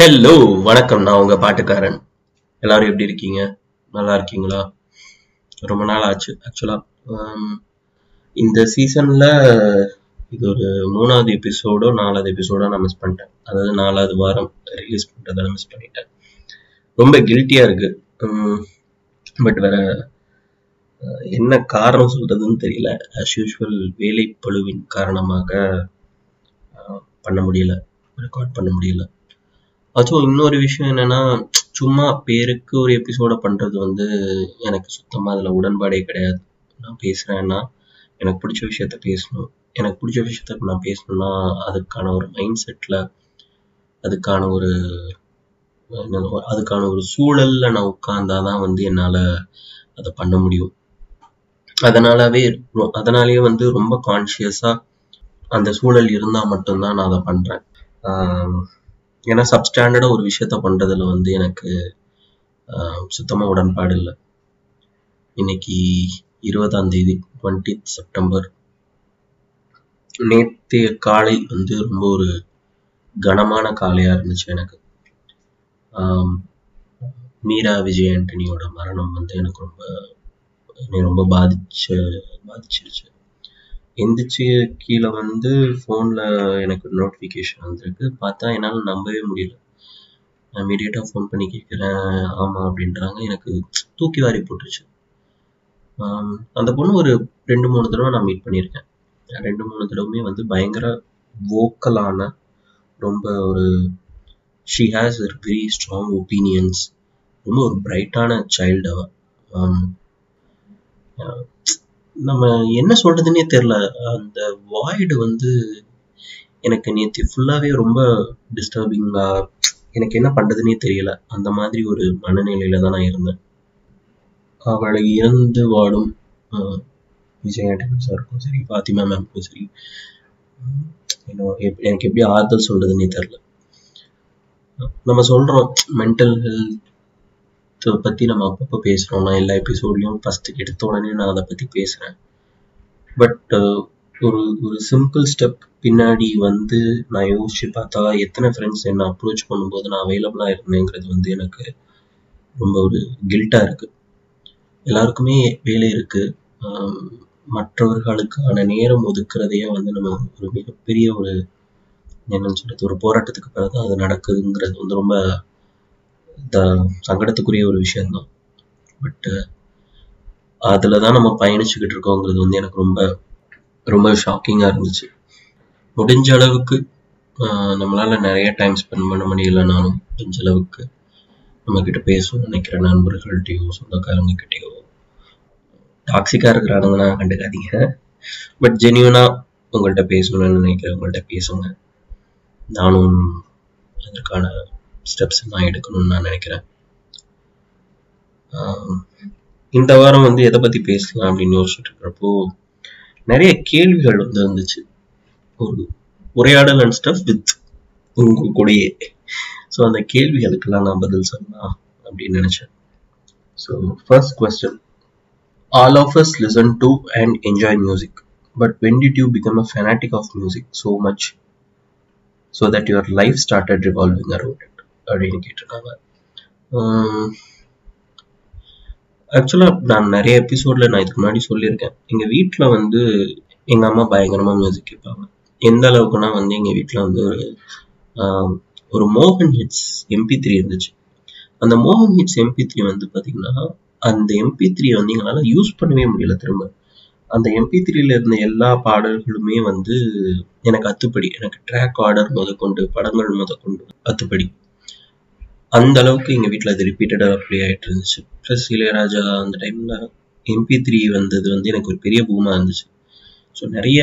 Hello வணக்கம். நான் உங்க பாட்டுக்காரன். எல்லாரும் எப்படி இருக்கீங்க? நல்லா இருக்கீங்களா? ரொம்ப நாள் ஆச்சு ஆக்சுவலா இந்த சீசன்ல இது ஒரு மூணாவது எபிசோடோ நாலாவது எபிசோடோ நான் மிஸ் பண்ணிட்டேன். அதாவது நாலாவது வாரம் ரிலீஸ் பண்றதை மிஸ் பண்ணிட்டேன். ரொம்ப கில்ட்டியா இருக்கு. பட் வேற என்ன காரணம் சொல்றதுன்னு தெரியல. ஆஸ் யூஷுவல் வேலை பழுவின் காரணமாக பண்ண முடியல. ரெக்கார்ட் பண்ண முடியல. அதுவும் இன்னொரு விஷயம் என்னன்னா சும்மா பேருக்கு ஒரு எபிசோட பண்றது வந்து எனக்கு சுத்தமா அதுல உடன்பாடே கிடையாது. நான் பேசுறேன்னா எனக்கு பிடிச்ச விஷயத்த பேசணும். எனக்கு பிடிச்ச விஷயத்த நான் பேசணும்னா அதுக்கான ஒரு மைண்ட் செட்ல அதுக்கான ஒரு அதுக்கான ஒரு சூழல்ல நான் உட்கார்ந்தாதான் வந்து என்னால அதை பண்ண முடியும். அதனாலவே அதனாலேயே வந்து ரொம்ப கான்சியஸா அந்த சூழல் இருந்தா மட்டும்தான் நான் அதை பண்றேன். ஏன்னா சப்ஸ்டாண்டர்டா ஒரு விஷயத்த பண்றதுல வந்து எனக்கு சுத்தமா உடன்பாடு இல்லை. இன்னைக்கு இருபதாம் தேதி டுவெண்ட்டி செப்டம்பர் நேற்றைய காலை வந்து ரொம்ப ஒரு கனமான காலையா இருந்துச்சு எனக்கு. மீரா விஜய் ஆண்டனியோட மரணம் வந்து எனக்கு ரொம்ப என்னை ரொம்ப பாதிச்சு பாதிச்சிருச்சு. எந்திரிச்சு கீழே வந்து ஃபோனில் எனக்கு நோட்டிஃபிகேஷன் வந்திருக்கு. பார்த்தா என்னால் நம்பவே முடியல. நான் இமீடியட்டாக ஃபோன் பண்ணி கேட்குறேன் ஆமாம் அப்படின்றாங்க. எனக்கு தூக்கி வாரி போட்டுருச்சு. அந்த பொண்ணு ஒரு ரெண்டு மூணு தடவை நான் மீட் பண்ணியிருக்கேன். ரெண்டு மூணு தடவையுமே வந்து பயங்கர வோக்கலான ரொம்ப ஒரு she has very strong opinions ரொம்ப ஒரு பிரைட்டான சைல்டு அவ. Um, நம்ம என்ன சொல்றதுன்னே தெரில அந்த வாய்டு வந்து எனக்கு நேற்று ஃபுல்லாகவே ரொம்ப டிஸ்டர்பிங்காக எனக்கு என்ன பண்ணுறதுனே தெரியல. அந்த மாதிரி ஒரு மனநிலையில் தான் நான் இருந்தேன். அவளை இறந்து வாடும் விஜய் சாருக்கும் சரி ஃபாத்திமா மேம்க்கும் சரி. என்ன- எப்- எனக்கு எப்படி ஆறுதல் சொல்றதுன்னே தெரில நம்ம சொல்றோம் மென்டல் ஹெல்த் பத்தி நம்ம அப்பப்போ பேசுறோம். நான் எல்லா எபிசோட்லயும் ஃபர்ஸ்ட் எடுத்த உடனே நான் அதை பத்தி பேசுறேன். பட் ஒரு ஒரு சிம்பிள் ஸ்டெப் பின்னாடி வந்து நான் யோசிச்சு பார்த்தா எத்தனை ஃப்ரெண்ட்ஸ் என்ன அப்ரோச் பண்ணும்போது நான் அவைலபிளா இருந்தேங்கிறது வந்து எனக்கு ரொம்ப ஒரு கில்ட்டா இருக்கு. எல்லாருக்குமே வேலை இருக்கு. மற்றவர்களுக்கான நேரம் ஒதுக்குறதையே வந்து நம்ம ஒரு மிகப்பெரிய ஒரு என்னன்னு சொல்றது ஒரு போராட்டத்துக்கு பிறகு அது நடக்குதுங்கிறது வந்து ரொம்ப த- சங்கடத்துக்குரிய ஒரு விஷயம்தான். பட் அதில் தான் நம்ம பயணிச்சுக்கிட்டு இருக்கோங்கிறது வந்து எனக்கு ரொம்ப ரொம்ப ஷாக்கிங்காக இருந்துச்சு. முடிஞ்ச அளவுக்கு நம்மளால் நம்மளால நிறைய டைம் ஸ்பெண்ட் பண்ண முடியலனாலும் முடிஞ்ச அளவுக்கு நம்ம கிட்ட பேசணும்னு நினைக்கிற நண்பர்கள்ட்டையோ சொந்தக்காரங்க டாக்ஸிக்காக டாக்ஸிக்கா இருக்கிறானுங்கன்னா கண்டுக்காதீங்க. பட் ஜென்யூனாக உங்கள்கிட்ட பேசணும்னு நினைக்கிறவங்கள்ட்ட பேசுங்க. நானும் அதற்கான ஸ்டெப்ஸ் நான் எடுக்கணும்னு நான் நினைக்கிறேன். ஆஹ், இந்த வாரம் வந்து எதை பத்தி பேசலாம் அப்படின்னு யோசிச்சுட்டு இருக்கிறப்போ நிறைய கேள்விகள் வந்து வந்துச்சு ஒரு உரையாடல் அண்ட் ஸ்டஃப் வித் உங்க கூடயே. ஸோ அந்த கேள்விகளுக்கெல்லாம் நான் பதில் சொல்லலாம் அப்படின்னு நினைச்சேன். So first question all of us listen to and enjoy music but when did you become a fanatic of music so much so that your life started revolving around it அப்படின்னு கேட்டிருக்காங்க. ஆக்சுவலாக நான் நிறைய எபிசோட்ல நான் இதுக்கு முன்னாடி சொல்லியிருக்கேன். எங்கள் வீட்டில் வந்து எங்கள் அம்மா பயங்கரமாக மியூசிக் கேட்பாங்க. எந்த அளவுக்குனா வந்து எங்கள் வீட்டில் வந்து ஒரு ஒரு மோகன் ஹிட்ஸ் எம்பி த்ரீ இருந்துச்சு. அந்த மோகன் ஹிட்ஸ் எம்பி த்ரீ வந்து பார்த்தீங்கன்னா அந்த எம்பி த்ரீ வந்து எங்களால் யூஸ் பண்ணவே முடியல திரும்ப. அந்த எம்பி த்ரீல இருந்த எல்லா பாடல்களுமே வந்து எனக்கு அத்துப்படி எனக்கு ட்ராக் ஆர்டர் முதற்கொண்டு படங்கள் முதற்கொண்டு அத்துப்படி. அந்த அளவுக்கு எங்க வீட்டில் அது ரிப்பீட்டடாக ப்ளே ஆயிட்டு இருந்துச்சு. ப்ளஸ் இளையராஜா அந்த டைம்ல எம்பி த்ரீ வந்தது வந்து எனக்கு ஒரு பெரிய பூமா இருந்துச்சு. ஸோ நிறைய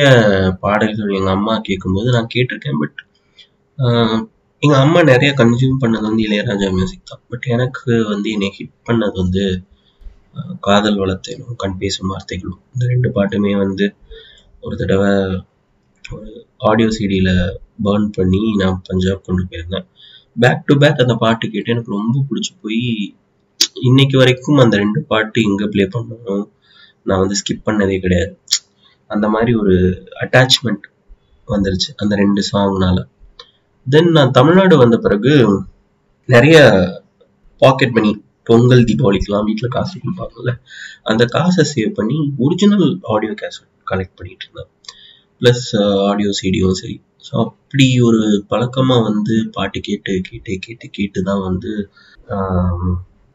பாடல்கள் எங்க அம்மா கேட்கும்போது நான் கேட்டிருக்கேன் பட் எங்க அம்மா நிறைய கன்சியூம் பண்ணது வந்து இளையராஜா மியூசிக் தான். பட் எனக்கு வந்து என்னை ஹிட் பண்ணது வந்து காதல் வளர்த்தேனும் கண் பேசும் வார்த்தைகளும். இந்த ரெண்டு பாட்டுமே வந்து ஒரு தடவை ஒரு ஆடியோ சிடியில் பேர்ன் பண்ணி நான் பஞ்சாப் கொண்டு போயிருந்தேன். பேக் டு பேக் அந்த பாட்டு கேட்டு எனக்கு ரொம்ப பிடிச்சி போய் இன்னைக்கு வரைக்கும் அந்த ரெண்டு பாட்டு எங்கே ப்ளே பண்ணணும். நான் வந்து ஸ்கிப் பண்ணதே கிடையாது. அந்த மாதிரி ஒரு அட்டாச்மெண்ட் வந்துருச்சு அந்த ரெண்டு சாங்னால தென் நான் தமிழ்நாடு வந்த பிறகு நிறைய பாக்கெட் மணி பொங்கல் தீபாவளிக்கெல்லாம் வீட்டில் காசு கொடுப்பாங்கல்ல அந்த காசை சேவ் பண்ணி ஒரிஜினல் ஆடியோ கேசட் கலெக்ட் பண்ணிட்டு இருந்தேன். ப்ளஸ் ஆடியோ சீடியும் சரி. ஸோ அப்படி ஒரு பழக்கமாக வந்து பாட்டு கேட்டு கேட்டு கேட்டு கேட்டு தான் வந்து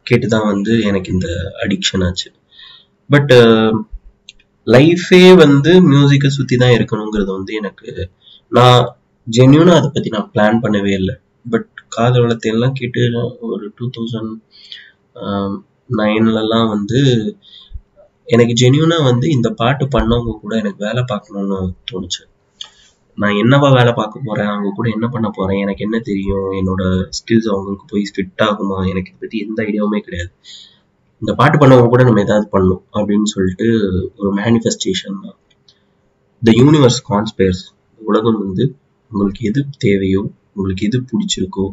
கேட்டு தான் வந்து எனக்கு இந்த அடிக்ஷன் ஆச்சு. பட் லைஃபே வந்து மியூசிக்கை சுற்றி தான் இருக்கணுங்கிறது வந்து எனக்கு நான் ஜென்யூனாக அதை பற்றி நான் பிளான் பண்ணவே இல்லை. பட் காதல் வளத்தையெல்லாம் கேட்டு ஒரு டூ தௌசண்ட் நைன்லலாம் வந்து எனக்கு ஜென்யூனாக வந்து இந்த பாட்டு பண்ணவங்க கூட எனக்கு வேலை பார்க்கணுன்னு தோணுச்சு. நான் என்னவா வேலை பார்க்க போகிறேன் அவங்க கூட என்ன பண்ண போகிறேன் எனக்கு என்ன தெரியும்? என்னோட ஸ்கில்ஸ் அவங்களுக்கு போய் ஃபிட் ஆகுமா? எனக்கு இதை பற்றி எந்த ஐடியாவுமே கிடையாது. இந்த பாட்டு பண்ணவங்க கூட நம்ம ஏதாவது பண்ணணும் அப்படின்னு சொல்லிட்டு ஒரு மேனிஃபெஸ்டேஷன் தான். த யூனிவர்ஸ் கான்ஸ்பயர்ஸ் உலகம் வந்து உங்களுக்கு எது தேவையோ உங்களுக்கு எது பிடிச்சிருக்கோ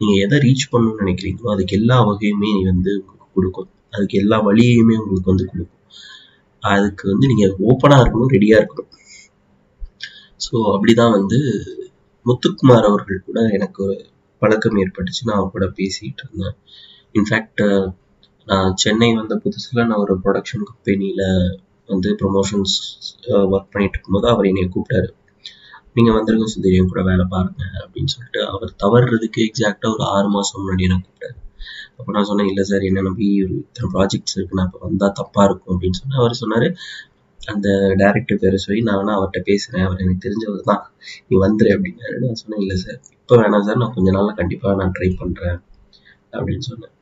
நீங்கள் எதை ரீச் பண்ணணும்னு நினைக்கிறீங்களோ அதுக்கு எல்லா வகையுமே வந்து உங்களுக்கு கொடுக்கும். அதுக்கு எல்லா வழியையுமே உங்களுக்கு வந்து கொடுக்கும். அதுக்கு வந்து நீங்கள் ஓப்பனாக இருக்கணும் ரெடியாக இருக்கணும். ஸோ அப்படிதான் வந்து முத்துக்குமார் அவர்கள் கூட எனக்கு ஒரு பழக்கம் ஏற்பட்டுச்சு. நான் அவர் கூட பேசிகிட்டு இருந்தேன் இன்ஃபேக்ட் நான் சென்னை வந்த புதுசில் நான் ஒரு ப்ரொடக்ஷன் கம்பெனியில் வந்து ப்ரொமோஷன்ஸ் ஒர்க் பண்ணிட்டு இருக்கும்போது அவர் என்னை கூப்பிட்டாரு. நீங்கள் வந்துருங்க சுந்தரியும் கூட வேலை பாருங்க அப்படின்னு சொல்லிட்டு அவர் தவறுறதுக்கு எக்ஸாக்டாக ஒரு ஆறு மாதம் முன்னாடி எனக்கு கூப்பிட்டாரு. அப்போ நான் சொன்னேன் இல்லை சார் என்ன நம்பி ஒரு இத்தனை ப்ராஜெக்ட்ஸ் இருக்கு நான் இப்போ வந்தால் தப்பாக இருக்கும் அப்படின்னு சொன்னேன். அவர் சொன்னார் அந்த டேரக்டர் பேரை சொல்லி நான் வேணா அவர்கிட்ட பேசுகிறேன் அவர் எனக்கு தெரிஞ்சவர் தான். நீ வந்துரு அப்படின்னாரு. நான் சொன்னேன் இல்லை சார் இப்போ வேணாம் சார் நான் கொஞ்ச நாளில் கண்டிப்பாக நான் ட்ரை பண்ணுறேன் அப்படின்னு சொன்னேன்.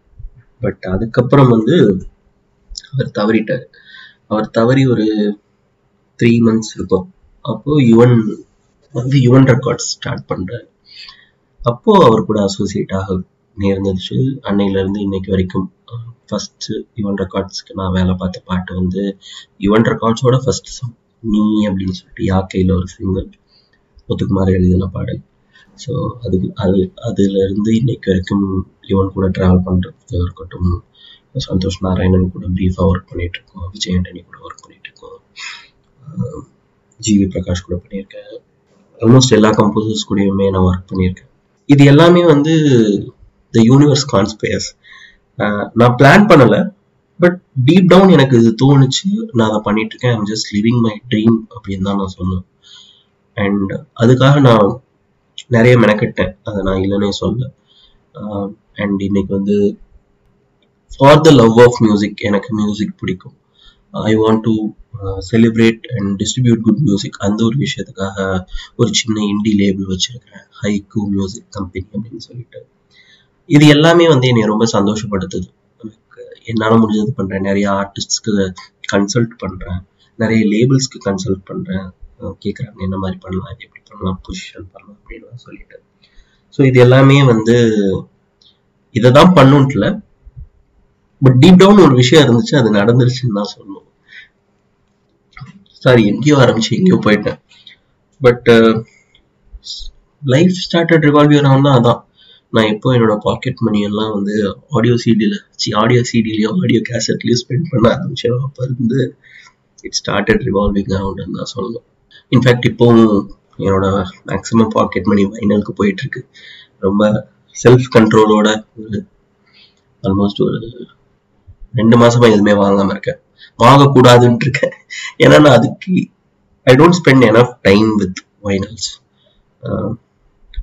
பட் அதுக்கப்புறம் வந்து அவர் தவறிட்டார். அவர் தவறி ஒரு த்ரீ மந்த்ஸ் இருக்கும். அப்போ யுவன் வந்து யுவன் ரெக்கார்ட்ஸ் ஸ்டார்ட் பண்ணுறாரு அப்போ அவர் கூட அசோசியேட் ஆக நேர்ந்துச்சு. அன்னையிலேருந்து இன்னைக்கு வரைக்கும் ஃபர்ஸ்ட் யுவன் ரெக்கார்ட்ஸ்க்கு நான் வேலை பார்த்த பாட்டு வந்து யுவன் ரெக்கார்ட்ஸோட ஃபர்ஸ்ட் சாங் நீ அப்படின்னு சொல்லிட்டு யாக்கையில் ஒரு சிங்கிள் முத்துக்குமார் எழுதின பாடல். ஸோ அது அது அதுலேருந்து இன்னைக்கு வரைக்கும் யுவன் கூட ட்ராவல் பண்றது இருக்கட்டும் சந்தோஷ் நாராயணன் கூட ப்ரீஃபாக ஒர்க் பண்ணிட்டு இருக்கோம் விஜய் ஆண்டனி கூட ஒர்க் பண்ணிட்டு இருக்கோம் ஜிவி பிரகாஷ் கூட பண்ணியிருக்கேன் ஆல்மோஸ்ட் எல்லா கம்போசர்ஸ் கூடயுமே நான் ஒர்க் பண்ணியிருக்கேன். இது எல்லாமே வந்து த யூனிவர்ஸ் கான்ஸ்பயர்ஸ் நான் பிளான் பண்ணலை பட் டீப் டவுன் எனக்கு இது தோணுச்சு நான் அதை பண்ணிட்டு இருக்கேன் I'm just living my dream அப்படின்னு தான் நான் சொன்னேன். அண்ட் அதுக்காக நான் நிறைய மெனக்கெட்டேன் அதை நான் இல்லைன்னே சொல்ல அண்ட் இன்னைக்கு வந்து for the love of music எனக்கு மியூசிக் பிடிக்கும். I want to celebrate and distribute good music அந்த ஒரு விஷயத்துக்காக ஒரு சின்ன இண்டி லேபிள் வச்சிருக்கிறேன். ஹைக்கூ மியூசிக் கம்பெனி அப்படின்னு சொல்லிட்டு. இது எல்லாமே வந்து என்னை ரொம்ப சந்தோஷப்படுத்துது. என்னால் முடிஞ்சது பண்ணுறேன் நிறைய ஆர்டிஸ்ட்ஸ்க்கு கன்சல்ட் பண்ணுறேன் நிறைய லேபிள்ஸ்க்கு கன்சல்ட் பண்ணுறேன் கேட்குறாங்க என்ன மாதிரி பண்ணலாம் எப்படி பண்ணலாம் பொசிஷன் பண்ணலாம் அப்படின்னு சொல்லிட்டு. ஸோ இது எல்லாமே வந்து இதை தான் பண்ணுன்ட்டுல பட் டீப் டவுன் ஒரு விஷயம் இருந்துச்சு அது நடந்துருச்சுன்னு தான் சொல்லணும். சாரி எங்கேயோ ஆரம்பிச்சு எங்கேயோ போயிட்டேன். But life started revolve around அதான். நான் எப்போ என்னோட பாக்கெட் மணி எல்லாம் வந்து ஆடியோ சிடியில் ஆடியோ சிடிலையோ ஆடியோ கேசட்லையோ ஸ்பெண்ட் பண்ண ஆரம்பிச்சேன். அப்போ இருந்து இட் ஸ்டார்டட் ரிவால்விங் அரவுண்ட் தான் சொல்லணும். இன்ஃபேக்ட் இப்போவும் என்னோட மேக்ஸிமம் பாக்கெட் மணி ஃபைனலுக்கு போயிட்டு இருக்கு. ரொம்ப செல்ஃப் கண்ட்ரோலோட ஒரு ஆல்மோஸ்ட் ஒரு ரெண்டு மாசமா எதுவுமே வாங்காம இருக்கேன். வாங்கக்கூடாதுன்னு இருக்கேன். ஏன்னா நான் அதுக்கு I don't spend enough time with vinyls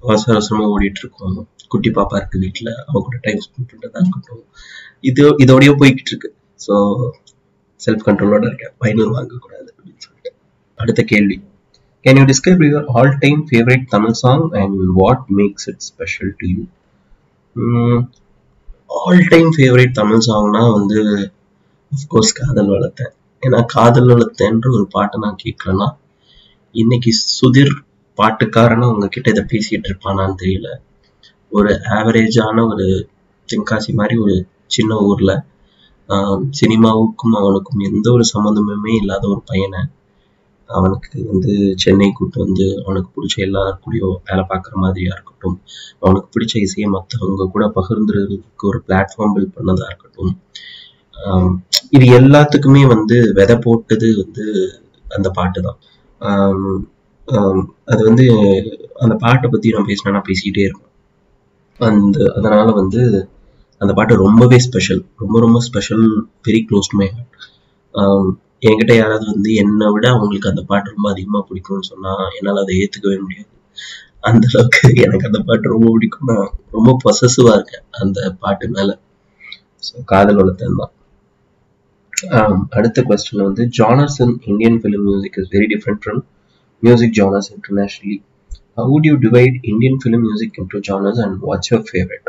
அவசர அவசரமாக ஓடிட்டு இருக்கோம் குட்டி பாப்பா இருக்கு வீட்டில் அவங்க கூட டைம் ஸ்பெண்ட் பண்ணுறதா இருக்கட்டும். இது இதோடய போய்கிட்டு இருக்கு ஸோ செல்ஃப் கண்ட்ரோலோட இருக்கேன். வைனல் வாங்கக்கூடாது அப்படின்னு சொல்லிட்டு. அடுத்த கேள்வி. Can you describe your all time favourite Tamil song and what makes it special to you all time favourite Tamil சாங்னா வந்து அஃப்கோர்ஸ் காதல் வளர்த்தேன். ஏன்னா காதல் வளர்த்தேன்ற ஒரு பாட்டை நான் கேட்கலன்னா இன்னைக்கு சுதிர் பாட்டுக்காரன்னு உங்ககிட்ட இதை பேசிட்டு இருப்பானான்னு தெரியல. ஒரு ஆவரேஜான ஒரு தென்காசி மாதிரி ஒரு சின்ன ஊர்ல சினிமாவுக்கும் அவனுக்கும் எந்த ஒரு சம்மந்தமுமே இல்லாத ஒரு பையனை அவனுக்கு வந்து சென்னை கூட்டு வந்து அவனுக்கு பிடிச்ச எல்லார் வேலை பார்க்குற மாதிரியா இருக்கட்டும் அவனுக்கு பிடிச்ச இசையை மற்றவங்க கூட பகிர்ந்துறதுக்கு ஒரு பிளாட்ஃபார்ம் பில்ட் பண்ணதா இருக்கட்டும் இது எல்லாத்துக்குமே வந்து விதை போட்டது வந்து அந்த பாட்டு தான் அது வந்து அந்த பாட்டை பத்தி நான் பேசினா நான் பேசிக்கிட்டே இருக்கும் அந்த அதனால வந்து அந்த பாட்டு ரொம்பவே ஸ்பெஷல் ரொம்ப ரொம்ப special very close to my heart என்கிட்ட யாராவது வந்து என்னை விட அவங்களுக்கு அந்த பாட்டு ரொம்ப அதிகமா பிடிக்கும்னு சொன்னா என்னால் அதை ஏத்துக்கவே முடியாது. அந்த அளவுக்கு எனக்கு அந்த பாட்டு ரொம்ப பிடிக்கும். நான் ரொம்ப பொசசிவா இருக்கேன் அந்த பாட்டு மேல ஸோ காதல் வளர்த்தேன் தான் அடுத்த கொஸ்டின் வந்து genres in Indian film music is very different from music genres internationally How would you divide Indian film music into genres and what's your favourite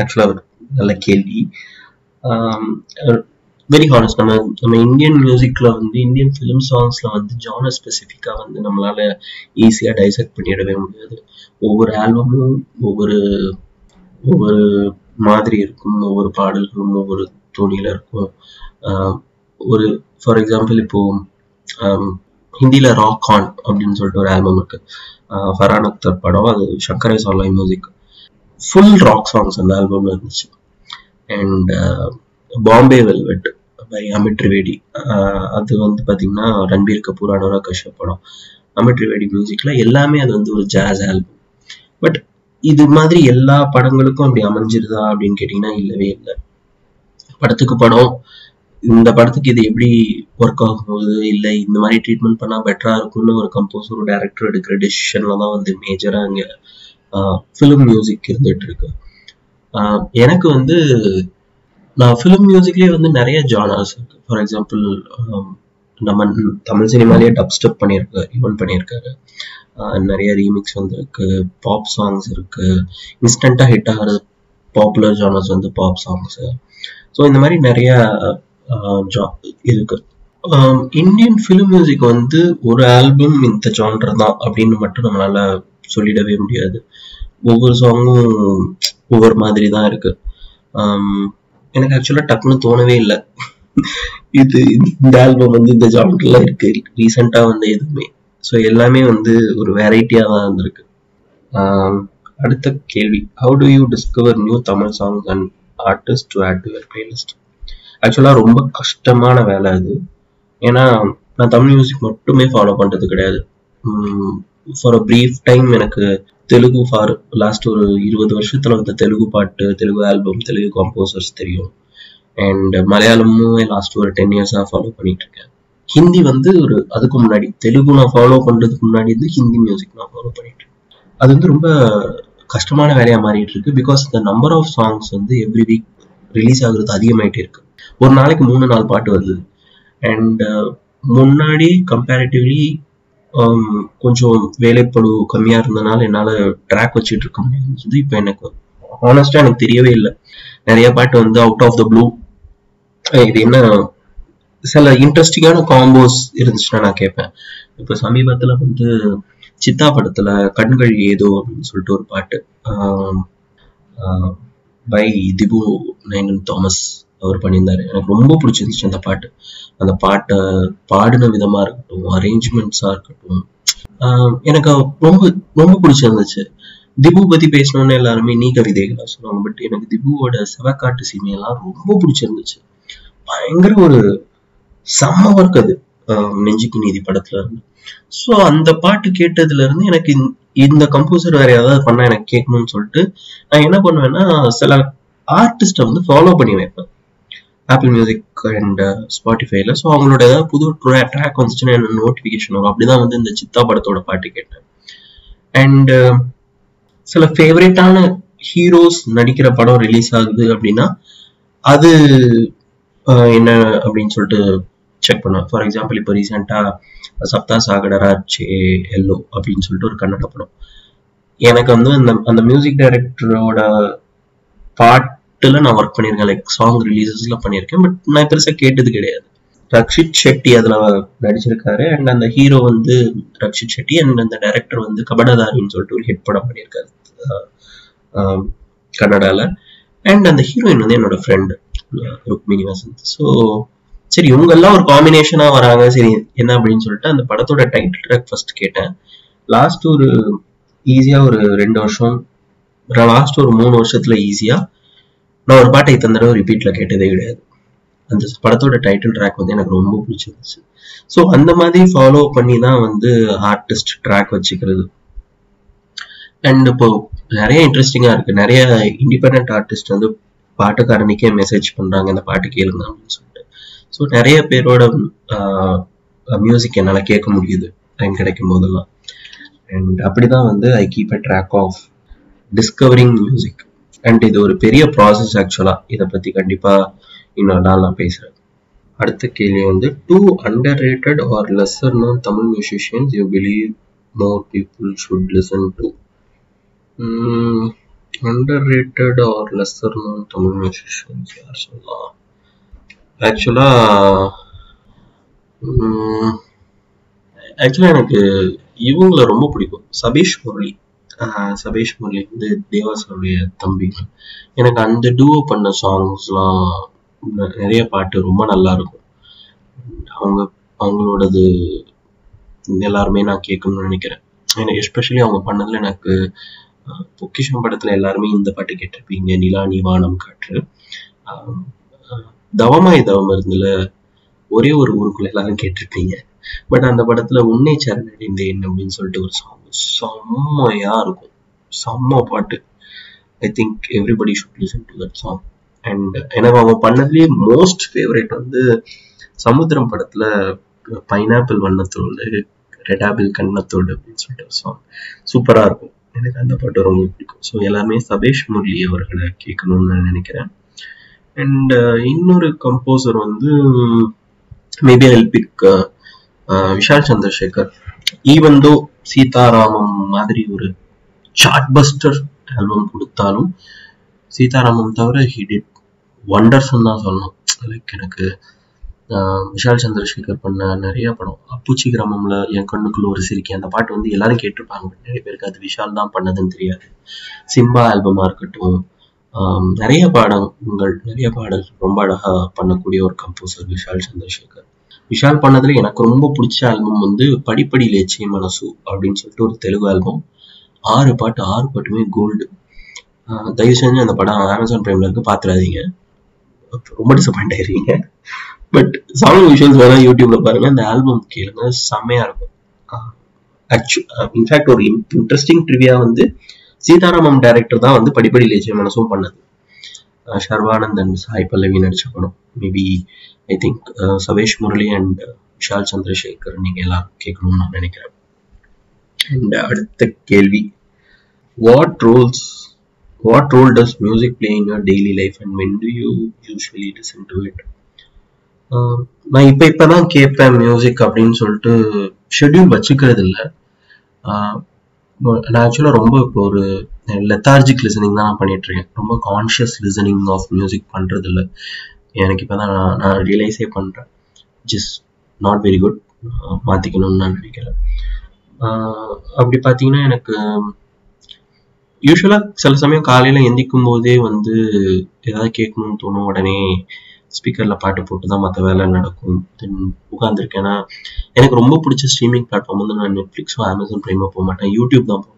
ஆக்சுவலாக ஒரு நல்ல கேள்வி. வெரி ஹானஸ்ட் நம்ம நம்ம இந்தியன் மியூசிக்கில் வந்து இந்தியன் ஃபிலிம் சாங்ஸில் வந்து ஜானர் ஸ்பெசிஃபிக்காக வந்து நம்மளால ஈஸியாக டைசெக்ட் பண்ணிடவே முடியாது. ஒவ்வொரு ஆல்பமும் ஒவ்வொரு ஒவ்வொரு மாதிரி இருக்கும் ஒவ்வொரு பாடல்களும் ஒவ்வொரு ஜோடியில் இருக்கும் ஒரு ஃபார் எக்ஸாம்பிள் இப்போ ஹிந்தியில் ராக் கான் அப்படின்னு சொல்லிட்டு ஒரு ஆல்பம் இருக்கு. ஃபரான் அக்தர் படம் அது சங்கரே சாலாய் மியூசிக் ஃபுல் ராக் சாங்ஸ் அந்த ஆல்பம்ல இருந்துச்சு. And Bombay velvet by Amit Trivedi அது வந்து பார்த்தீங்கன்னா ரன்பீர் கபூர் அனுராக் கஷ்யப் படம். அமித் ட்ரிவேடி மியூசிக்ல எல்லாமே அது வந்து ஒரு ஜாஸ் ஆல்பம் பட் இது மாதிரி எல்லா படங்களுக்கும் அப்படி அமைஞ்சிருதா அப்படின்னு கேட்டீங்கன்னா இல்லவே இல்லை. படத்துக்கு படம் இந்த படத்துக்கு இது எப்படி ஒர்க் ஆகும்போது இல்லை இந்த மாதிரி ட்ரீட்மெண்ட் பண்ணா பெட்டரா இருக்கும்னு ஒரு கம்போசர் ஒரு டேரக்டர் எடுக்கிற டெசிஷன்ல தான் வந்து மேஜரா அங்க ஃபிலிம் மியூசிக் இருந்துட்டு இருக்கு. எனக்கு வந்து நான் ஃபிலிம் மியூசிக்லேயே வந்து நிறைய ஜானர்ஸ் இருக்கு. ஃபார் எக்ஸாம்பிள் நம்ம தமிழ் சினிமாலேயே டப் ஸ்டெப் பண்ணியிருக்காரு. ஈவன் பண்ணியிருக்காரு நிறைய ரீமிக்ஸ் வந்திருக்கு பாப் சாங்ஸ் இருக்கு. இன்ஸ்டண்ட்டாக ஹிட் ஆகிறது பாப்புலர் ஜானர்ஸ் வந்து பாப் சாங்ஸ் ஸோ இந்த மாதிரி நிறைய ஜா- இருக்கு. இந்தியன் ஃபிலிம் மியூசிக் வந்து ஒரு ஆல்பம் இந்த ஜான்டர் தான் அப்படின்னு மட்டும் நம்மளால சொல்லிடவே முடியாது. ஒவ்வொரு சாங்கும் ஒவ்வொரு மாதிரி தான் இருக்கு. எனக்கு ஆக்சுவலாக டக்குன்னு தோணவே இல்லை. இது இந்த ஆல்பம் வந்து இந்த ஜான்டர்ல இருக்கு. ரீசெண்டா வந்து எதுவுமே. ஸோ எல்லாமே வந்து ஒரு வெரைட்டியாக தான் இருந்திருக்கு அடுத்த கேள்வி. How do you discover new Tamil songs and artist to add to your playlist ஆக்சுவலாக ரொம்ப கஷ்டமான வேலை அது. ஏன்னா நான் தமிழ் மியூசிக் மட்டுமே ஃபாலோ பண்ணுறது கிடையாது. ஃபார் அ ப்ரீஃப் டைம் எனக்கு தெலுங்கு ஃபார் லாஸ்ட் ஒரு இருபது வருஷத்தில் வந்த தெலுங்கு பாட்டு தெலுங்கு ஆல்பம் தெலுங்கு கம்போசர்ஸ் தெரியும். அண்ட் மலையாளமும் லாஸ்ட் ஒரு டென் இயர்ஸாக ஃபாலோ பண்ணிட்டு இருக்கேன். ஹிந்தி வந்து ஒரு அதுக்கு முன்னாடி தெலுங்கு நான் ஃபாலோ பண்ணுறதுக்கு முன்னாடி வந்து ஹிந்தி மியூசிக் நான் ஃபாலோ பண்ணிட்டு இருக்கேன். அது வந்து ரொம்ப கஷ்டமான வேலையாக மாறிட்டு இருக்கு. Because the number of songs வந்து எவ்ரி வீக் ரிலீஸ் ஆகுறது அதிகமாயிட்டே இருக்கு. ஒரு நாளைக்கு மூணு நாலு பாட்டு வருது. அண்ட் uh, முன்னாடி கம்பேரிட்டிவ்லி um, கொஞ்சம் வேலைப்பளு கம்மியாக இருந்தனால என்னால் ட்ராக் வச்சுட்டு இருக்க முடியாது இப்போ எனக்கு ஆனஸ்டாக எனக்கு தெரியவே இல்லை. நிறைய பாட்டு வந்து அவுட் ஆஃப் த ப்ளூ இது என்ன? சில இன்ட்ரெஸ்டிங்கான காம்போஸ் இருந்துச்சுன்னா நான் கேட்பேன் இப்போ சமீபத்தில் வந்து சித்தா படத்துல கண்கள் ஏதோ அப்படின்னு சொல்லிட்டு ஒரு பாட்டு. பை திபு நைனன் தாமஸ் அவர் பண்ணியிருந்தாரு. எனக்கு ரொம்ப பிடிச்சிருந்துச்சு அந்த பாட்டு. அந்த பாட்டை பாடின விதமா இருக்கட்டும் அரேஞ்ச்மெண்ட்ஸா இருக்கட்டும். எனக்கு ரொம்ப ரொம்ப பிடிச்சிருந்துச்சு. திபு பத்தி பேசணும்னு எல்லாருமே நீ கவிதைகளா சொல்லுவாங்க பட் எனக்கு திபுவோட செவக்காட்டு சீமையெல்லாம் ரொம்ப பிடிச்சிருந்துச்சு. பயங்கர ஒரு செம்ம ஒர்க் அது. நெஞ்சுக்கு நீதி படத்துல இருந்து. ஸோ அந்த பாட்டு கேட்டதுல இருந்து எனக்கு இந்த- இந்த கம்போசர் வேற ஏதாவது பண்ணா எனக்கு கேட்கணும்னு சொல்லிட்டு நான் என்ன பண்ணுவேன்னா சில ஆர்டிஸ்டை வந்து ஃபாலோ பண்ணி வைப்பேன். ஆப்பிள் மியூசிக் அண்ட் ஸ்பாட்டிஃபைல ஸோ அவங்களோட ஏதாவது புது ட்ராக் வந்துச்சுன்னா எனக்கு நோட்டிஃபிகேஷன் வரும்? அப்படிதான் வந்து இந்த சித்தா படத்தோட பாட்டு கேட்டேன். அண்ட் uh, சில ஃபேவரேட்டான ஹீரோஸ் நடிக்கிற படம் ரிலீஸ் ஆகுது அப்படின்னா அது என்ன அப்படின்னு சொல்லிட்டு செக் பண்ணுவேன் ஃபார் எக்ஸாம்பிள் இப்போ ரீசெண்டாக சப்தா சாகடராச்சே எல்லோ அப்படின்னு சொல்லிட்டு ஒரு கன்னட படம். எனக்கு வந்து அந்த அந்த மியூசிக் டைரக்டரோட பாட்டில் நான் ஒர்க் பண்ணியிருக்கேன். லைக் சாங் ரிலீசஸ்ல பண்ணியிருக்கேன். பட் நான் பெருசாக கேட்டது கிடையாது. ரக்ஷித் ஷெட்டி அதில் நடிச்சிருக்காரு. அண்ட் அந்த ஹீரோ வந்து ரக்ஷித் ஷெட்டி. அண்ட் அந்த டைரக்டர் வந்து கபடதாரின்னு சொல்லிட்டு ஒரு ஹிட் படம் பண்ணியிருக்காரு. கன்னடாவில் கன்னடால. அண்ட் அந்த ஹீரோயின் வந்து என்னோட ஃப்ரெண்டு ருக்மினி வசந்த். ஸோ சரி இவங்க எல்லாம் ஒரு காம்பினேஷனா வராங்க. சரி என்ன அப்படின்னு சொல்லிட்டு அந்த படத்தோட டைட்டில் ட்ராக் ஃபர்ஸ்ட் கேட்டேன். லாஸ்ட் ஒரு ஈஸியா ஒரு ரெண்டு வருஷம் லாஸ்ட் ஒரு மூணு வருஷத்துல ஈஸியா நான் ஒரு பாட்டை இத்தனை தடவை ரிப்பீட்ல கேட்டதே கிடையாது. அந்த படத்தோட டைட்டில் ட்ராக் வந்து எனக்கு ரொம்ப பிடிச்சிருந்துச்சு. ஸோ அந்த மாதிரி ஃபாலோ பண்ணி தான் வந்து ஆர்டிஸ்ட் ட்ராக் வச்சுக்கிறது. அண்ட் இப்போ நிறைய இன்ட்ரெஸ்டிங்காக இருக்கு. நிறைய இண்டிபெண்ட் ஆர்டிஸ்ட் வந்து பாட்டுக்காரனுக்கே மெசேஜ் பண்ணுறாங்க இந்த பாட்டு கேளுங்க அப்படின்னு சொல்லி. ஸோ நிறைய பேரோட மியூசிக் என்னால் கேட்க முடியுது. டைம் கிடைக்கும் போதெல்லாம். அண்ட் அப்படிதான் வந்து I keep a track of discovering music and இது ஒரு பெரிய ப்ராசஸ் ஆக்சுவலா இதை பத்தி கண்டிப்பா இன்னொரு நாள் நான் பேசுறேன். அடுத்த கேள்வி வந்து two underrated or lesser known Tamil musicians you believe more people should listen to underrated or lesser known Tamil musicians யார் சொல்லலாம்? ஆக்சுவலாக ஆக்சுவலாக mm, எனக்கு இவங்கள ரொம்ப பிடிக்கும். சபீஷ் முரளி. சபீஷ் முரளி வந்து தேவாசனுடைய தம்பிங்க எனக்கு அந்த டூவோ பண்ண சாங்ஸ்லாம் நிறைய பாட்டு ரொம்ப நல்லா இருக்கும். அவங்க அவங்களோடது எல்லாருமே நான் கேட்கணும்னு நினைக்கிறேன். எனக்கு எஸ்பெஷலி அவங்க பண்ணதில் எனக்கு பொக்கிஷம் படத்தில் எல்லாருமே இந்த பாட்டு கேட்டிருப்பீங்க. நிலா நிவானம் காற்று. தவமாய் தவம் இருந்துல ஒரே ஒரு ஊருக்குள்ள எல்லாரும் கேட்டிருப்பீங்க பட் அந்த படத்துல உன்னை சரணடைந்தேன் அப்படின்னு சொல்லிட்டு ஒரு சாங் செம்மையா இருக்கும். செம்ம பாட்டு. I think everybody should listen to that song and எனக்கு அவங்க பண்ணதுலேயே மோஸ்ட் ஃபேவரேட் வந்து சமுத்திரம் படத்துல பைனாப்பிள் வண்ணத்தோடு ரெட் ஆப்பிள் கண்ணத்தோடு அப்படின்னு சொல்லிட்டு ஒரு சாங் சூப்பரா இருக்கும். எனக்கு அந்த பாட்டு ரொம்ப பிடிக்கும். ஸோ எல்லாருமே சபேஷ் முரளி அவர்களை கேட்கணும்னு நான் நினைக்கிறேன். அண்ட் uh, இன்னொரு கம்போசர் வந்து maybe I pick Vishal Chandrasekhar even though Sitaramam மாதிரி ஒரு சார்ட் பஸ்டர் ஆல்பம் கொடுத்தாலும் சீதாராமம் தவிர ஹி டிட் ஒண்டர்ஸ் தான் சொல்லணும். லைக் எனக்கு ஆஹ் விஷால் சந்திரசேகர் பண்ண நிறைய படம். அப்புச்சி கிராமம்ல என் கண்ணுக்குள்ள ஒரு சிரிக்கை. அந்த பாட்டு வந்து எல்லாரும் கேட்டிருப்பாங்க. நிறைய பேருக்கு அது விஷால் தான் பண்ணதுன்னு தெரியாது. சிம்பா ஆல்பமா இருக்கட்டும் நிறைய பாடங்கள் நிறைய பாடல் ரொம்ப அழகா பண்ணக்கூடிய ஒரு கம்போசர் விஷால் சந்திரசேகர். விஷால் பண்ணதுல எனக்கு ரொம்ப பிடிச்ச ஆல்பம் வந்து படிப்படி லேச்சே மனசு அப்படின்னு சொல்லிட்டு ஒரு தெலுங்கு ஆல்பம் ஆறு பாட்டு ஆறு பாட்டுமே கோல்டு தயவு செஞ்சு அந்த படம் அமேசான் பிரைம்ல இருக்கு பாத்துறாதீங்க. ரொம்ப டிசப்பாயிண்ட் ஆயிருவீங்க. பட் சாங் விஷுவல்ஸ் வேணா யூடியூப்ல பாருங்க அந்த ஆல்பம் கேளுங்க செம்மையா இருக்கும். இன்ஃபேக்ட் ஒரு இன்ட்ரெஸ்டிங் ட்ரிவியா வந்து சீதாராமம் டைரக்டர் தான் வந்து படிப்படி லேசிய மனசும் பண்ணது. ஷர்வானந்தன் சாய் பல்லவி நடிச்ச படம் maybe I think சவேஷ் Murali and Vishal Chandrasekhar நீங்க எல்லாரும் கேட்கணும்னு நான் நினைக்கிறேன். அண்ட் அடுத்த கேள்வி. What roles what role does music play in your daily life and when do you usually listen to it நான் இப்ப இப்பதான் கேட்பேன் மியூசிக் அப்படின்னு சொல்லிட்டு ஷெட்யூல் வச்சுக்கிறது இல்லை நான் ஆக்சுவலாக ரொம்ப இப்போ ஒரு லெத்தார்ஜிக் லிசனிங் தான் நான் பண்ணிட்டு இருக்கேன் ரொம்ப கான்ஷியஸ் லிசனிங் ஆஃப் மியூசிக் பண்ணுறது இல்லை எனக்கு இப்பதான் நான் நான் ரியலைஸே பண்றேன். ஜஸ்ட் நாட் வெரி குட் மாத்திக்கணும்னு நான் நினைக்கிறேன் ஆஹ் அப்படி பார்த்தீங்கன்னா எனக்கு யூஸ்வலாக சில சமயம் காலையில் எந்திக்கும் போதே வந்து ஏதாவது கேட்கணும்னு தோணும். உடனே ஸ்பீக்கர்ல பாட்டு போட்டு தான் மற்ற வேலை நடக்கும். தென் உட்காந்துருக்கேன்னா எனக்கு ரொம்ப பிடிச்ச ஸ்ட்ரீமிங் பிளாட்ஃபார்ம் வந்து நான் நெட்ஃப்ளிக்ஸோ அமேசான் ப்ரைமோ போக மாட்டேன். யூடியூப் தான் போவேன்.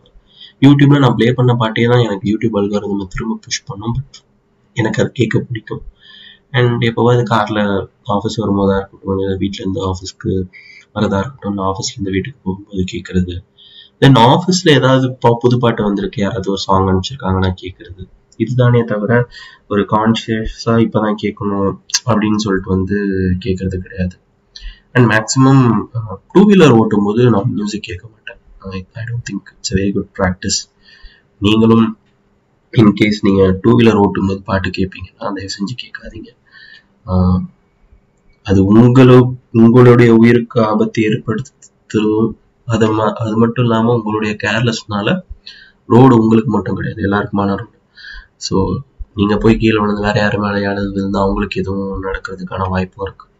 யூடியூப்ல நான் ப்ளே பண்ண பாட்டே தான் எனக்கு யூடியூப் அல்காரதம் திரும்ப புஷ் பண்ணும். பட் எனக்கு அது கேட்க பிடிக்கும். அண்ட் எப்போவாது கார்ல ஆஃபீஸ் வரும்போதா இருக்கட்டும் இல்லை வீட்ல இருந்து ஆஃபீஸ்க்கு வரதா இருக்கட்டும் இல்லை ஆஃபீஸ்ல இருந்து வீட்டுக்கு போகும்போது கேட்கறது. தென் ஆஃபீஸ்ல ஏதாவது புது பாட்டு வந்திருக்கு யாராவது ஒரு சாங் அனுப்பிச்சிருக்காங்கன்னா கேட்கறது. இதுதானே தவிர ஒரு கான்சியஸா இப்பதான் கேட்கணும் அப்படின்னு சொல்லிட்டு வந்து கேட்கறது கிடையாது. அண்ட் மேக்ஸிமம் டூ வீலர் ஓட்டும் போது நான் மியூசிக் கேட்க மாட்டேன். I don't think it's very good practice நீங்களும் இன்கேஸ் நீங்க டூ வீலர் ஓட்டும் போது பாட்டு கேட்பீங்கன்னா தயவு செஞ்சு கேட்காதீங்க. அது உங்களோ உங்களுடைய உயிருக்கு ஆபத்தை ஏற்படுத்தும் அது ம- அது மட்டும் இல்லாமல் உங்களுடைய கேர்லெஸ்னால ரோடு உங்களுக்கு மட்டும் கிடையாது. எல்லாருக்குமான ரோடு ஸோ நீங்கள் போய் கீழே விழுந்து வேற யாரும் மேலே யாராவது விழுந்தால் அவங்களுக்கு எதுவும் நடக்கிறதுக்கான வாய்ப்பும் இருக்குது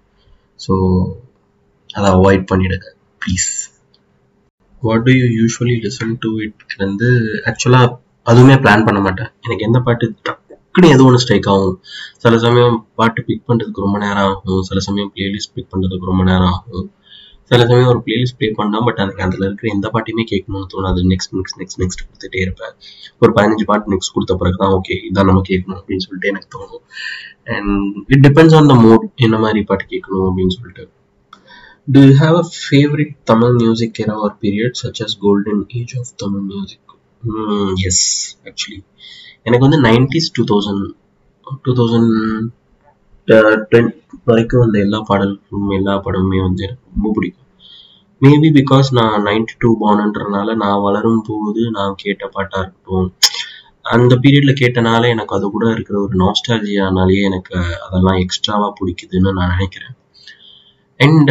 ஸோ அதை அவாய்ட் பண்ணிடுங்க. Please what do you usually listen to it வந்து ஆக்சுவலாக அதுவுமே பிளான் பண்ண மாட்டேன். எனக்கு எந்த பாட்டு டக்குன்னு எது ஒன்று ஸ்ட்ரைக் ஆகும். சில சமயம் பாட்டு பிக் பண்ணுறதுக்கு ரொம்ப நேரம் ஆகும். சில சமயம் பிளேலிஸ்ட் பிக் பண்ணுறதுக்கு ரொம்ப நேரம் ஆகும். சில சமயம் ஒரு பிளேலிஸ்ட் ப்ளே பண்ணால் பட் எனக்கு அதில் இருக்கிற எந்த பாட்டையுமே கேட்கணும்னு தோணாது நெக்ஸ்ட் நெக்ஸ்ட் நெக்ஸ்ட் நெக்ஸ்ட் கொடுத்துட்டே இருப்பேன் ஒரு பதினஞ்சு பாட்டு நெக்ஸ்ட் கொடுத்த பிறகு தான் ஓகே இதான் நம்ம கேட்கணும் அப்படின்னு சொல்லிட்டு எனக்கு தோணும் and it depends on the mood என்ன மாதிரி பாட்டு கேட்கணும் அப்படின்னு சொல்லிட்டு Do you have a favorite Tamil music era or period such as golden age of Tamil music? Mm, yes, actually. எனக்கு வந்து nineties two thousand two thousand ten வரைக்கும் வந்த எல்லா பாடல்களும் எல்லா படமுமே வந்து எனக்கு ரொம்ப பிடிக்கும். மேபி பிகாஸ் நான் நைன்டி டூ பானுன்றனால நான் வளரும் போது நான் கேட்ட பாட்டாக இருக்கட்டும் அந்த பீரியட்ல கேட்டனால எனக்கு அது கூட இருக்கிற ஒரு நாஸ்டாலஜியானாலேயே எனக்கு அதெல்லாம் எக்ஸ்ட்ராவாக பிடிக்குதுன்னு நான் நினைக்கிறேன். அண்ட்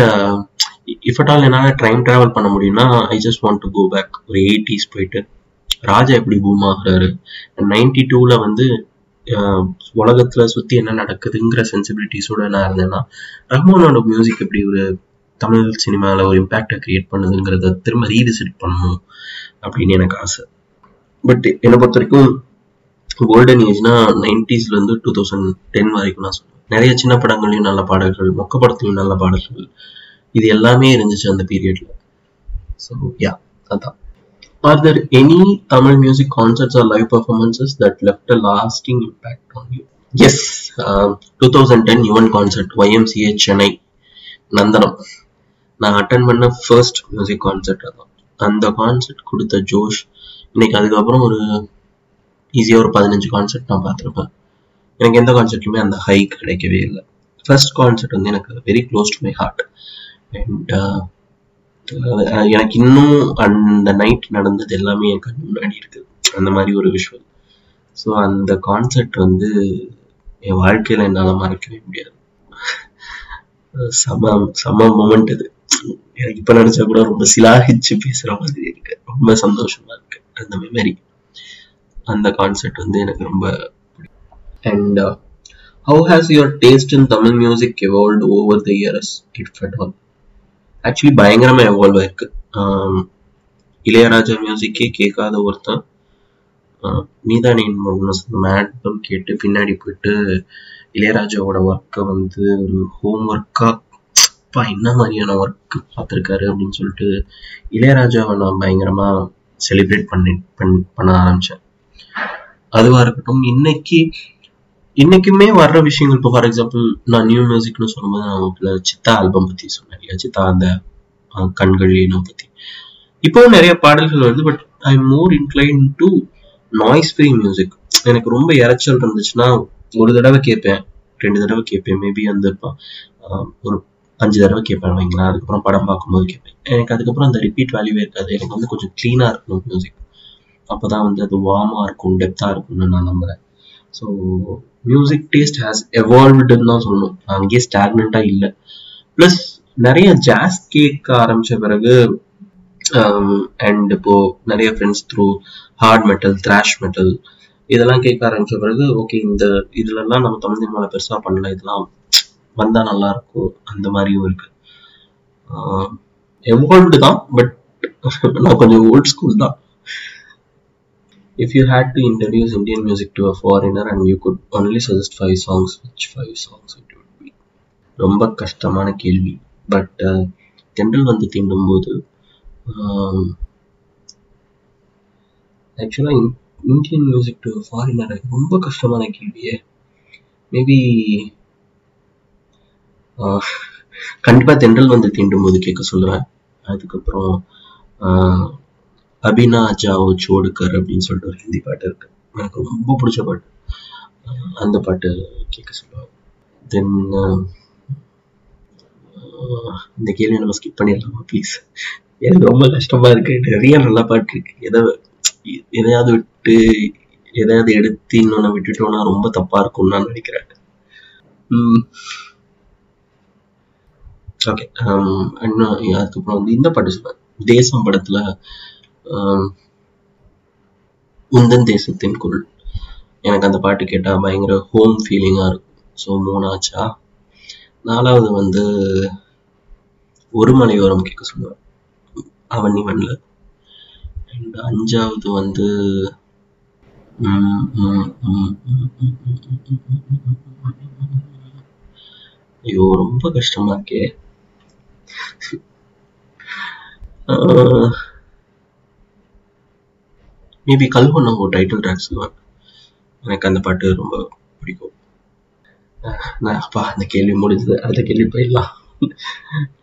இஃப் அட் ஆல் என்னால் டைம் ட்ராவல் பண்ண முடியும்னா I just want to go back ஒரு எயிட்டிஸ் போயிட்டு ராஜா எப்படி பூம் ஆகுறாரு நைன்டி டூவில் வந்து உலகத்தில் சுற்றி என்ன நடக்குதுங்கிற சென்சிபிலிட்டிஸோட நான் இருந்தேன்னா ரஹ்மானோட மியூசிக் எப்படி ஒரு தமிழ் சினிமாவில் ஒரு இம்பேக்டை கிரியேட் பண்ணுதுங்கிறத திரும்ப ரீவிசிட் பண்ணணும் அப்படின்னு எனக்கு ஆசை. பட் என்னை பொறுத்த வரைக்கும் கோல்டன் ஏஜ்னா நைன்டிஸ்லேருந்து டூ தௌசண்ட் டென் வரைக்கும் நான் சொல்லுவேன் நிறைய சின்ன படங்கள்லையும் நல்ல பாடல்கள் மொக்க படத்துலையும் நல்ல பாடல்கள். இது எல்லாமே இருந்துச்சு அந்த பீரியட்ல ஸோ யா அதான். There any Tamil music concerts or live performances that left a lasting impact on you yes two thousand ten Yuvan concert YMCA Chennai Nandanam நான் அட்டன் பண்ண ஃபர்ஸ்ட் மியூசிக் கான்சர்ட் அதான் அந்த கான்சர்ட் கொடுத்த ஜோஷ் இன்னைக்கு அதுக்கப்புறம் ஒரு ஈஸியாக ஒரு பதினஞ்சு கான்சர்ட் நான் பார்த்துருப்பேன். எனக்கு எந்த கான்சர்ட்லையுமே அந்த ஹை கிடைக்கவே இல்லை. ஃபர்ஸ்ட் கான்சர்ட் வந்து எனக்கு very close to my heart and எனக்கு இன்னும் அந்த நைட் நடந்தது எல்லாமே என் கண் முன்னாடி இருக்குது அந்த மாதிரி ஒரு விஷுவல் ஸோ அந்த கான்செப்ட் வந்து என் வாழ்க்கையில் என்னால் மறக்கவே முடியாது. சம சம மூமெண்ட் இது. எனக்கு இப்போ நினச்சா கூட ரொம்ப சிலாகிச்சு பேசுகிற மாதிரி இருக்கு. ரொம்ப சந்தோஷமா இருக்கு. அந்த மெமரி அந்த கான்செப்ட் வந்து எனக்கு ரொம்ப and how has your taste in Tamil music evolve over the years it at all actually பயங்கரமா எவால்வ் ஆயிருக்கு. இளையராஜா மியூசிக்கே கேட்காத ஒருத்தன் நீதானின் மேட்டும் கேட்டு பின்னாடி போயிட்டு இளையராஜாவோட ஒர்க்கை வந்து ஒரு ஹோம் ஒர்க்கா அப்பா என்ன மாதிரியான ஒர்க் பார்த்துருக்காரு அப்படின்னு சொல்லிட்டு இளையராஜாவை நான் பயங்கரமா செலிப்ரேட் பண்ணி பண் பண்ண ஆரம்பிச்சேன். அதுவா இருக்கட்டும் இன்னைக்கு இன்னைக்குமே வர்ற விஷயங்கள் இப்போ ஃபார் எக்ஸாம்பிள் நான் நியூ மியூசிக்னு சொல்லும்போது நான் உங்களுக்கு சித்தா ஆல்பம் பத்தி சொன்னேன் இல்லையா? சித்தா அந்த கண்கள் ஈனம் பத்தி. இப்போவும் நிறைய பாடல்கள் வருது but I more incline to noise free music எனக்கு ரொம்ப இறைச்சல் இருந்துச்சுன்னா ஒரு தடவை கேட்பேன் ரெண்டு தடவை கேட்பேன் மேபி அந்த ஒரு அஞ்சு தடவை கேட்பேன் வைங்களேன். அதுக்கப்புறம் படம் பார்க்கும்போது கேட்பேன். எனக்கு அதுக்கப்புறம் அந்த ரிப்பீட் வேல்யூவே இருக்காது. எனக்கு வந்து கொஞ்சம் க்ளீனாக இருக்கணும் மியூசிக் அப்போதான் வந்து அது வார்மாக இருக்கும் டெப்த்தாக இருக்கும்னு நான் நம்புறேன். ஸோ மியூசிக் டேஸ்ட் ஹேஸ் எவால்வ்டுன்னு தான் சொல்லணும். அங்கேயே ஸ்டாக்னண்ட்டாக இல்லை. ப்ளஸ் நிறைய ஜாஸ் கேட்க ஆரம்பிச்ச பிறகு um, அண்ட் இப்போ நிறைய friends through hard metal thrash metal இதெல்லாம் கேட்க ஆரம்பிச்ச பிறகு ஓகே இந்த இதுலலாம் நம்ம தமிழ் மேலே பெருசாக பண்ணல. இதெல்லாம் வந்தால் நல்லா இருக்கும். அந்த மாதிரியும் இருக்கு. எவால்வ்டு தான் பட் நான் கொஞ்சம் ஓல்ட் ஸ்கூல் தான். If you had to introduce Indian music to a foreigner and you could only suggest five songs, which five songs it would be? ரொம்ப கஷ்டமான கேள்வி. பட் தென்றல் uh, வந்து தீண்டும் போது ஆக்சுவலாக இந்தியன் மியூசிக் டு ஃபாரினர் ரொம்ப கஷ்டமான கேள்வியே. மேபி கண்டிப்பாக தென்றல் வந்து தீண்டும் போது கேட்க சொல்லுவேன் அதுக்கப்புறம் uh, அபினா ஜாவோ சோடுக்கர் அப்படின்னு சொல்லிட்டு ஒரு ஹிந்தி பாட்டு இருக்கு. எனக்கு ரொம்ப பிடிச்ச பாட்டு. அந்த பாட்டு கேட்க சொல்லுவாங்க. தென் இந்த கேள்வி நம்ம ஸ்கிப் பண்ணிடலாமா ப்ளீஸ் எனக்கு ரொம்ப கஷ்டமா இருக்கு. நிறைய நல்ல பாட்டு இருக்கு. எதை எதையாவது விட்டு எதையாவது எடுத்து இன்னொன்று விட்டுட்டோம்னா ரொம்ப தப்பா இருக்கும்னு நான் நினைக்கிறேன். ஓகே இன்னும் அதுக்கப்புறம் வந்து இந்த பாட்டு சொல்லுவேன். தேசம் படத்துல முந்தன் தேசத்தின் குள் எனக்கு அந்த பாட்டு கேட்டால் பயங்கர ஹோம் ஃபீலிங்காக இருக்கும் ஸோ மூணாச்சா நாலாவது வந்து ஒரு மலையோரம் கேட்க சொல்லுவேன் அவன் இவன்ல அண்ட் அஞ்சாவது வந்து ஐயோ ரொம்ப கஷ்டமா இருக்கே மேபி கல்வண்ணம் ஒரு டைட்டில் ட்ராக்ஸ் எனக்கு அந்த பாட்டு ரொம்ப பிடிக்கும். நான் அப்பா அந்த கேள்வி முடிஞ்சது. அடுத்த கேள்வி போயிடலாம்.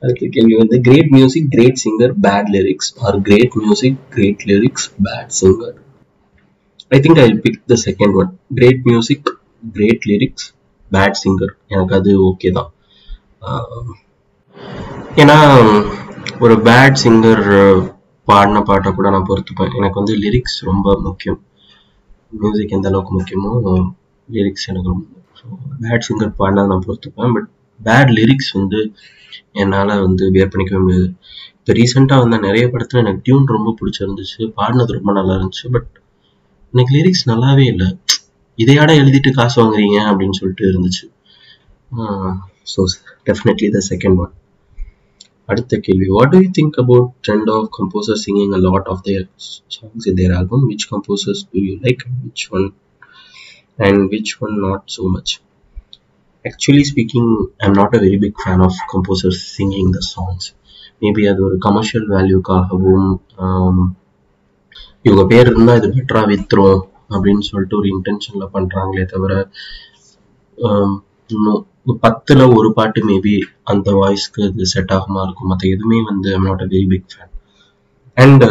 அடுத்த கேள்வி வந்து great music great singer bad lyrics or great music great lyrics bad singer I think I pick the second one great music great lyrics bad singer எனக்கு அது ஓகே தான். ஏன்னா ஒரு பேட் சிங்கர் பாடின பாட்டை கூட நான் பொறுத்துப்பேன். எனக்கு வந்து லிரிக்ஸ் ரொம்ப முக்கியம். மியூசிக் எந்த அளவுக்கு முக்கியமோ லிரிக்ஸ் எனக்கு ரொம்ப பேட் சிங்கர் பாடினா நான் பொறுத்துப்பேன். பட் பேட் லிரிக்ஸ் வந்து என்னால் வந்து வியர் பண்ணிக்கவே முடியாது. இப்போ ரீசெண்டாக வந்த நிறைய படத்தில் எனக்கு டியூன் ரொம்ப பிடிச்சிருந்துச்சு. பாடினது ரொம்ப நல்லா இருந்துச்சு. பட் எனக்கு லிரிக்ஸ் நல்லாவே இல்லை. இதையாட எழுதிட்டு காசு வாங்குறீங்க அப்படின்னு சொல்லிட்டு இருந்துச்சு. So definitely the second one அடுத்த கேள்வி. What do you think about trend of composer singing a lot of their songs in their album which composers do you like which one and which one not so much actually speaking I am not a very big fan of composer singing the songs maybe அது ஒரு commercial வேல்யூக்காகவும் இவங்க பேர் இருந்தால் இது பெட்டராக வித்துரும் அப்படின்னு சொல்லிட்டு ஒரு இன்டென்ஷனில் பண்ணுறாங்களே தவிர இன்னும் பத்தில் ஒரு பாட்டு மேபி அந்த வாய்ஸ்க்கு இது செட் ஆகுமா இருக்கும். மற்ற எதுவுமே வந்து I'm not a very big fan and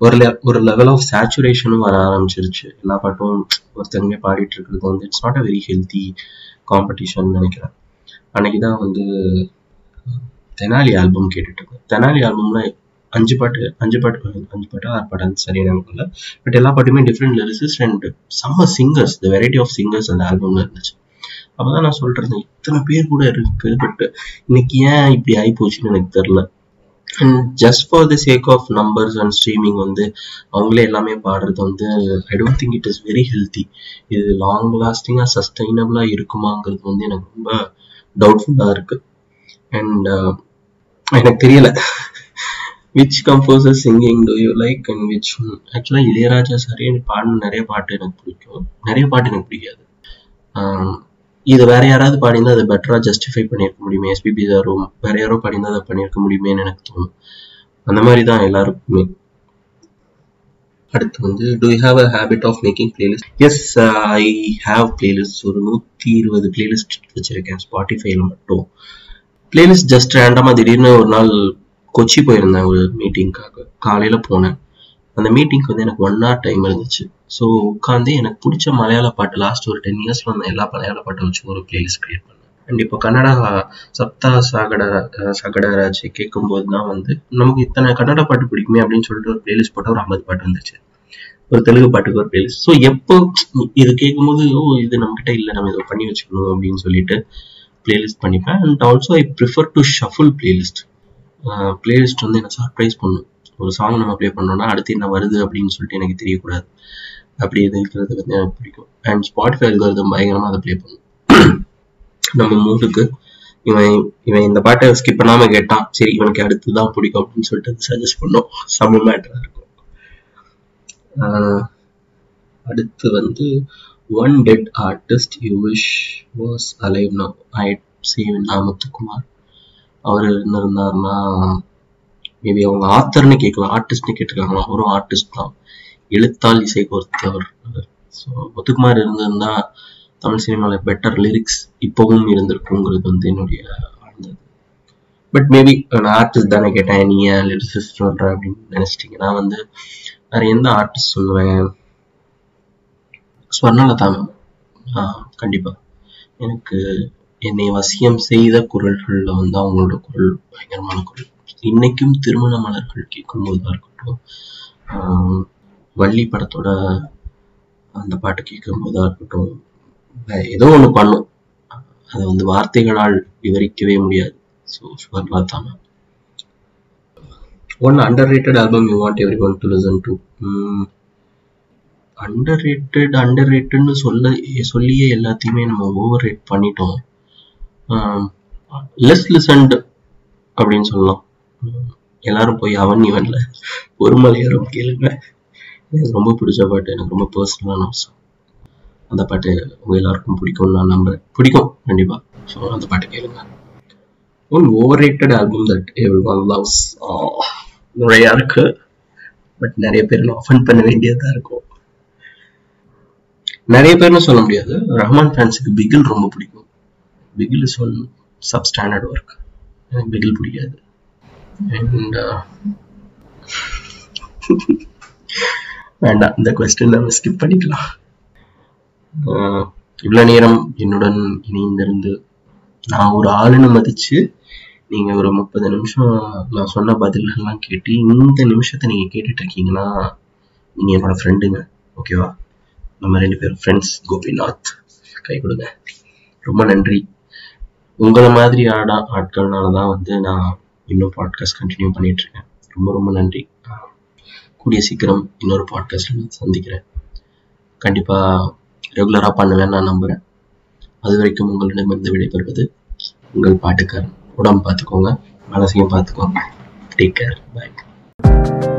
ஒரு ஒரு லெவல் ஆஃப் சேச்சுரேஷனும் வர ஆரம்பிச்சிருச்சு. எல்லா பாட்டும் ஒருத்தங்க பாடிட்டு இருக்கிறது வந்து it's not a very healthy competition நினைக்கிறேன். அன்னைக்கு தான் வந்து தெனாலி ஆல்பம் கேட்டுட்டு இருக்கேன் தெனாலி ஆல்பம்ல அஞ்சு பாட்டு அஞ்சு பாட்டு அஞ்சு பாட்டு ஆறு பாட்டு சரியா நமக்கு இல்லை. பட் எல்லா பாட்டுமே டிஃப்ரெண்ட் லிரிசிஸ்ட் அண்ட் செம்ம singers the variety of singers அந்த ஆல்பம்ல இருந்துச்சு. அப்பதான் நான் சொல்றேன் இத்தனை பேர் கூட இருக்கு பட் இன்னைக்கு ஏன் இப்படி ஆகி போச்சுன்னு எனக்கு தெரியல. And just for the sake of numbers and streaming வந்து அவங்களே எல்லாமே பாடுறது வந்து I don't think it is very healthy இது லாங் லாஸ்டிங்காக சஸ்டைனபிளாக இருக்குமாங்கிறது வந்து எனக்கு ரொம்ப டவுட்ஃபுல்லாக இருக்கு. அண்ட் uh, எனக்கு தெரியல. Which composer singing do you like and which ஆக்சுவலாக இளையராஜா சாரே பாடின நிறைய பாட்டு எனக்கு பிடிக்கும். நிறைய பாட்டு எனக்கு பிடிக்காது. ஆஹ் இது வேற யாராவது பாடியிருந்தா அதை பெட்டரா ஜஸ்டிஃபை பண்ணியிருக்க முடியுமே? எஸ்பிபி சாரும் வேற யாரோ பாடியிருந்தா அதை பண்ணியிருக்க முடியுமேன்னு எனக்கு தோணும். அந்த மாதிரி தான் எல்லாருக்குமே. அடுத்து வந்து do have a habit of making playlist yes I have playlist ஒரு நூற்றி இருபது பிளேலிஸ்ட் வச்சிருக்கேன் ஸ்பாட்டிஃபைல மட்டும். பிளேலிஸ்ட் ஜஸ்ட் ரேண்டமாக திடீர்னு ஒரு நாள் கொச்சி போயிருந்தேன் ஒரு மீட்டிங்காக காலையில் போனேன். அந்த மீட்டிங்க்கு வந்து எனக்கு ஒன் ஹவர் டைம் இருந்துச்சு. ஸோ உட்காந்து எனக்கு பிடிச்ச மலையாள பாட்டு லாஸ்ட் ஒரு டென் இயர்ஸில் வந்த எல்லா மலையாள பாட்டை வச்சு ஒரு பிளேலிஸ்ட் கிரியேட் பண்ணேன். அண்ட் இப்போ கன்னடா சப்தா சாகட சாகடராஜ் கேட்கும்போது தான் வந்து நமக்கு இத்தனை கன்னட பாட்டு பிடிக்குமே அப்படின்னு சொல்லிட்டு ஒரு பிளேலிஸ்ட் போட்டால் ஒரு ஐம்பது பாட்டு வந்துச்சு. ஒரு தெலுங்கு பாட்டுக்கு ஒரு பிளேலிஸ்ட் ஸோ எப்போ இது கேட்கும்போது ஓ இது நம்மகிட்ட இல்லை நம்ம இதை பண்ணி வச்சுக்கணும் அப்படின்னு சொல்லிட்டு பிளேலிஸ்ட் பண்ணிப்பேன். And also I prefer to shuffle playlist playlist வந்து என்ன சர்ப்ரைஸ் பண்ணும். ஒரு சாங் நம்ம ப்ளே பண்ணோம்னா அடுத்து என்ன வருது அப்படின்னு சொல்லிட்டு எனக்கு தெரியக்கூடாது. அப்படி இருக்கிறது வந்து எனக்கு பிடிக்கும். அண்ட் ஸ்பாட்டிஃபை இருக்கிறது பயங்கரமாக அதை ப்ளே பண்ணும். நம்ம மூடுக்கு இவன் இவன் இந்த பாட்டை ஸ்கிப் பண்ணாம கேட்டான் சரி இவனுக்கு அடுத்து தான் பிடிக்கும் அப்படின்னு சொல்லிட்டு சஜஸ்ட் பண்ணோம். சம மேட்டரா இருக்கும். ஆஹ் அடுத்து வந்து one dead artist you wish was alive now I see Na Muthukumar அவர் இருந்திருந்தாருன்னா மேபி அவங்க ஆத்தர்னு கேட்கலாம் ஆர்டிஸ்ட்னு கேட்டிருக்காங்களா அவரும் ஆர்டிஸ்ட் தான். எழுத்தால் இசை கோர்த்தவர். ஸோ முத்துக்குமார் இருந்திருந்தா தமிழ் சினிமாவில் பெட்டர் லிரிக்ஸ் இப்போவும் இருந்திருக்குங்கிறது வந்து என்னுடைய ஆழ்ந்தது பட் மேபி நான் ஆர்டிஸ்ட் தானே கேட்டேன் நீ ஏன் லிரிக்ஸிஸ்ட் சொல்கிற அப்படின்னு நினச்சிட்டிங்கன்னா வந்து வேறு எந்த ஆர்டிஸ்ட் சொல்லுவேன்? ஸ்வர்ணலதா மேம் கண்டிப்பாக எனக்கு என்னை வசியம் செய்த குரல்களில் வந்து அவங்களோட குரல் பயங்கரமான குரல். இன்னைக்கும் திருமண மலர்கள் கேட்கும்போதா இருக்கட்டும். ஆஹ் வள்ளி படத்தோட அந்த பாட்டு கேட்கும்போதா இருக்கட்டும் ஏதோ ஒன்று பண்ணும். அதை வந்து வார்த்தைகளால் விவரிக்கவே முடியாது. So Swarnalatha ma'am one underrated album you want everyone to listen to underrated under ரேட்டட்னு சொல்ல சொல்லியே எல்லாத்தையுமே நம்ம ஓவர் ரேட் பண்ணிட்டோம் லெஸ் லிசன்டு அப்படின்னு சொல்லலாம். எல்லாரும் போய் அவன் இவன்ல ஒரு மலையாரம் கேளுங்க. எனக்கு ரொம்ப பிடிச்ச பாட்டு எனக்கு ரொம்ப பர்சனலான விஷயம் அந்த பாட்டு உங்க எல்லாருக்கும் பிடிக்கும்னு நான் நம்புறேன். பிடிக்கும் கண்டிப்பா. ஸோ அந்த பாட்டு கேளுங்க. One overrated album that everyone loves நிறையா இருக்கு. பட் நிறைய பேர் நான் ஆஃபன் பண்ண வேண்டியதா இருக்கும். நிறைய பேர்னு சொல்ல முடியாது. ரஹ்மான் ஃபேன்ஸுக்கு பிகில் ரொம்ப பிடிக்கும். Bigil is one substandard work எனக்கு பிகில் பிடிக்காது. அண்ட் வேண்டாம் இந்த கொஸ்டின் நம்ம ஸ்கிப் பண்ணிக்கலாம். இவ்வளோ நேரம் என்னுடன் இணைந்திருந்து நான் ஒரு ஆளுன்னு மதிச்சு நீங்கள் ஒரு முப்பது நிமிஷம் நான் சொன்ன பதில்கள்லாம் கேட்டு இந்த நிமிஷத்தை நீங்கள் கேட்டுட்டு இருக்கீங்கன்னா என்னோடய என்னோட ஃப்ரெண்டுங்க ஓகேவா நம்ம ரெண்டு பேரும் ஃப்ரெண்ட்ஸ் கோபிநாத். கை கொடுங்க. ரொம்ப நன்றி. உங்களை மாதிரி ஆடா ஆட்கள்னால தான் வந்து நான் இன்னும் பாட்காஸ்ட் கண்டினியூ பண்ணிட்டு இருக்கேன் ரொம்ப ரொம்ப நன்றி. கூடிய சீக்கிரம் இன்னொரு பாட்காஸ்ட்ல சந்திக்கிறேன். கண்டிப்பா ரெகுலரா பண்ணுவேன் நான் நம்புறேன். அது வரைக்கும் உங்களிடமிருந்து விடைபெறுவது உங்கள் பாட்டுக்காரன். உடம்பு பார்த்துக்கோங்க மனசையும் பார்த்துக்கோங்க. Take care bye